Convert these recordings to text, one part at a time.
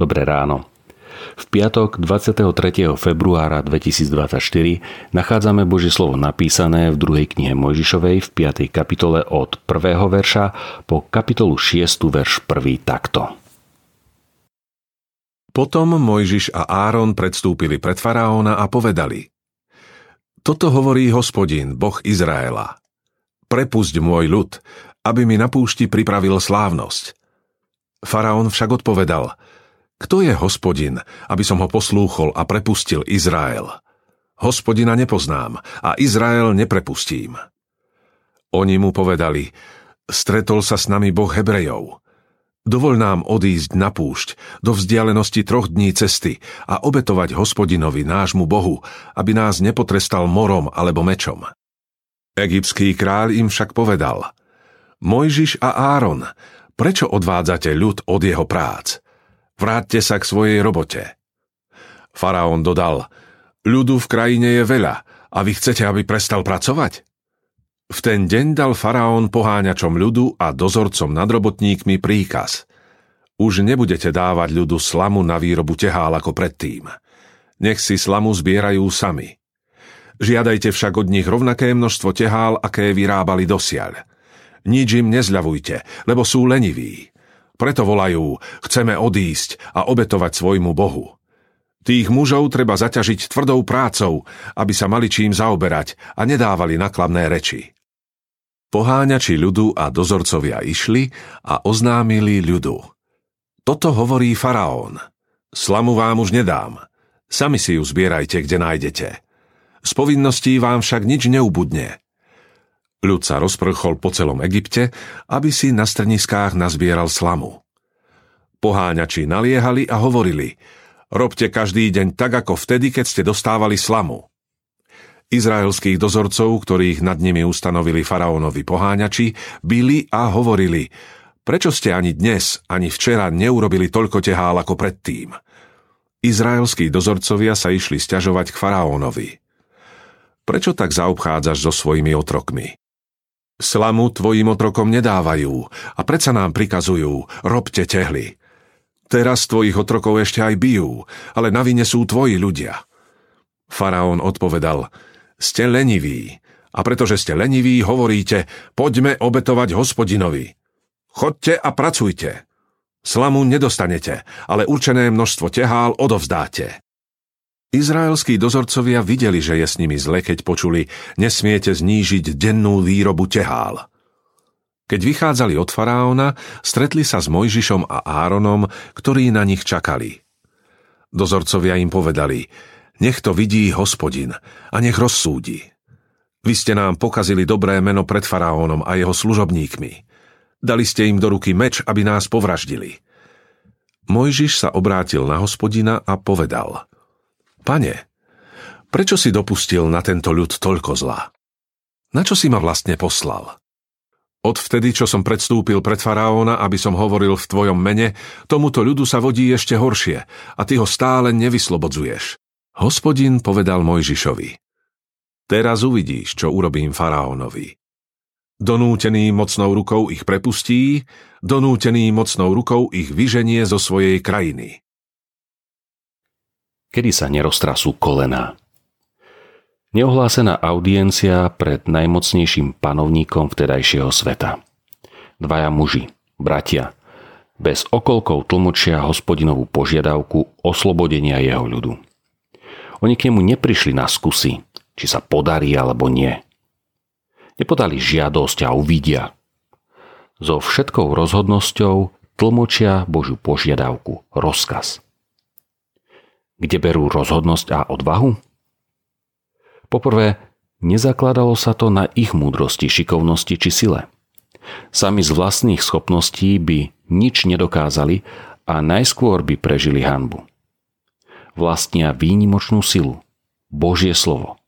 Dobré ráno. V piatok 23. februára 2024 nachádzame Božie slovo napísané v druhej knihe Mojžišovej v 5. kapitole od 1. verša po kapitolu 6. verš 1. takto. Potom Mojžiš a Áron predstúpili pred faraóna a povedali Toto hovorí hospodin, boh Izraela. Prepusť môj ľud, aby mi na púšti pripravil slávnosť. Faraón však odpovedal, kto je hospodin, aby som ho poslúchol a prepustil Izrael? Hospodina nepoznám a Izrael neprepustím. Oni mu povedali, stretol sa s nami Boh Hebrejov. Dovol nám odísť na púšť, do vzdialenosti troch dní cesty a obetovať hospodinovi, nášmu Bohu, aby nás nepotrestal morom alebo mečom. Egyptský kráľ im však povedal, Mojžiš a Áron, Prečo odvádzate ľud od jeho prác? Vráťte sa k svojej robote. Faraón dodal, ľudu v krajine je veľa a vy chcete, aby prestal pracovať? V ten deň dal faraón poháňačom ľudu a dozorcom nad robotníkmi príkaz. Už nebudete dávať ľudu slamu na výrobu tehál ako predtým. Nech si slamu zbierajú sami. Žiadajte však od nich rovnaké množstvo tehál, aké vyrábali dosiaľ. Nič im nezľavujte, lebo sú leniví. Preto volajú, chceme odísť a obetovať svojmu Bohu. Tých mužov treba zaťažiť tvrdou prácou, aby sa mali čím zaoberať a nedávali nakladné reči. Poháňači ľudu a dozorcovia išli a oznámili ľudu. Toto hovorí faraón. Slamu vám už nedám. Sami si ju zbierajte, kde nájdete. Z povinností vám však nič neubudne. Ľud sa rozprchol po celom Egypte, aby si na strniskách nazbieral slamu. Poháňači naliehali a hovorili, robte každý deň tak, ako vtedy, keď ste dostávali slamu. Izraelských dozorcov, ktorých nad nimi ustanovili faraónovi poháňači, byli a hovorili, prečo ste ani dnes, ani včera neurobili toľko tehál ako predtým? Izraelskí dozorcovia sa išli stiažovať k faraónovi. Prečo tak zaobchádzaš so svojimi otrokmi? Slamu tvojim otrokom nedávajú a predsa nám prikazujú, robte tehly. Teraz tvojich otrokov ešte aj bijú, ale na vine sú tvoji ľudia. Faraón odpovedal, ste leniví a pretože ste leniví, hovoríte, poďme obetovať hospodinovi. Chodte a pracujte. Slamu nedostanete, ale určené množstvo tehál odovzdáte. Izraelskí dozorcovia videli, že je s nimi zle, keď počuli, nesmiete znížiť dennú výrobu tehál. Keď vychádzali od faraóna, stretli sa s Mojžišom a Áronom, ktorí na nich čakali. Dozorcovia im povedali, nech to vidí hospodin a nech rozsúdi. Vy ste nám pokazili dobré meno pred faraónom a jeho služobníkmi. Dali ste im do ruky meč, aby nás povraždili. Mojžiš sa obrátil na hospodina a povedal – Pane, prečo si dopustil na tento ľud toľko zla? Na čo si ma vlastne poslal? Odvtedy, čo som predstúpil pred faraóna, aby som hovoril v tvojom mene, tomuto ľudu sa vodí ešte horšie a ty ho stále nevyslobodzuješ. Hospodin povedal Mojžišovi. Teraz uvidíš, čo urobím faraónovi. Donútený mocnou rukou ich prepustí, donútený mocnou rukou ich vyženie zo svojej krajiny kedy sa neroztrasú kolená. Neohlásená audiencia pred najmocnejším panovníkom vtedajšieho sveta. Dvaja muži, bratia, bez okolkov tlmočia hospodinovú požiadavku oslobodenia jeho ľudu. Oni k nemu neprišli na skúsi, či sa podarí alebo nie. Nepodali žiadosť a uvidia. So všetkou rozhodnosťou tlmočia Božiu požiadavku, rozkaz kde berú rozhodnosť a odvahu? Poprvé, nezakladalo sa to na ich múdrosti, šikovnosti či sile. Sami z vlastných schopností by nič nedokázali a najskôr by prežili hanbu. Vlastnia výnimočnú silu, Božie slovo.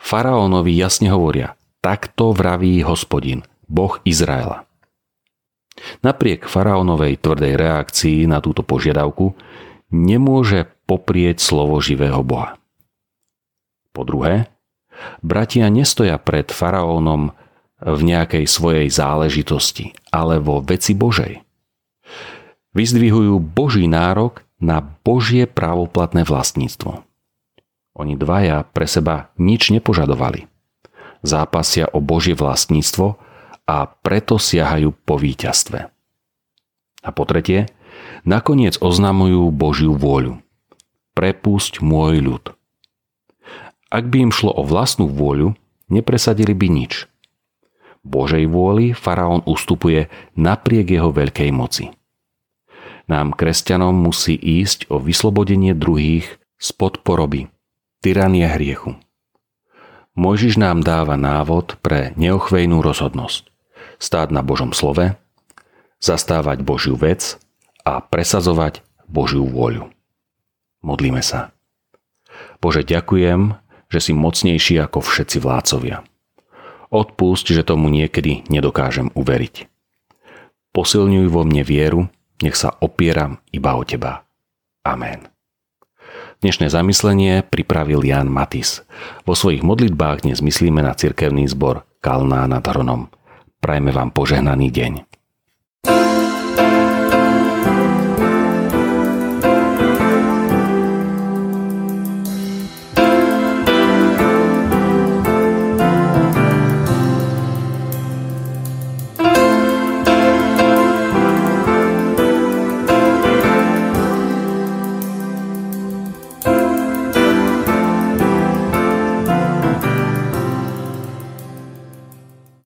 Faraónovi jasne hovoria, takto vraví hospodin, Boh Izraela. Napriek faraónovej tvrdej reakcii na túto požiadavku nemôže poprieť slovo živého Boha. Po druhé, bratia nestoja pred faraónom v nejakej svojej záležitosti, ale vo veci Božej. vyzdvihujú Boží nárok na Božie právoplatné vlastníctvo. Oni dvaja pre seba nič nepožadovali. Zápasia o Božie vlastníctvo a preto siahajú po víťazstve. A po tretie, nakoniec oznamujú Božiu vôľu. Prepusť môj ľud. Ak by im šlo o vlastnú vôľu, nepresadili by nič. Božej vôli faraón ustupuje napriek jeho veľkej moci. Nám, kresťanom, musí ísť o vyslobodenie druhých spod poroby, tyrania hriechu. Mojžiš nám dáva návod pre neochvejnú rozhodnosť. Stáť na Božom slove, zastávať Božiu vec a presazovať Božiu vôľu. Modlíme sa. Bože, ďakujem, že si mocnejší ako všetci vládcovia. Odpusť, že tomu niekedy nedokážem uveriť. Posilňuj vo mne vieru, nech sa opieram iba o Teba. Amen. Dnešné zamyslenie pripravil Jan Matis. Vo svojich modlitbách dnes myslíme na cirkevný zbor Kalná nad Hronom. Prajme vám požehnaný deň.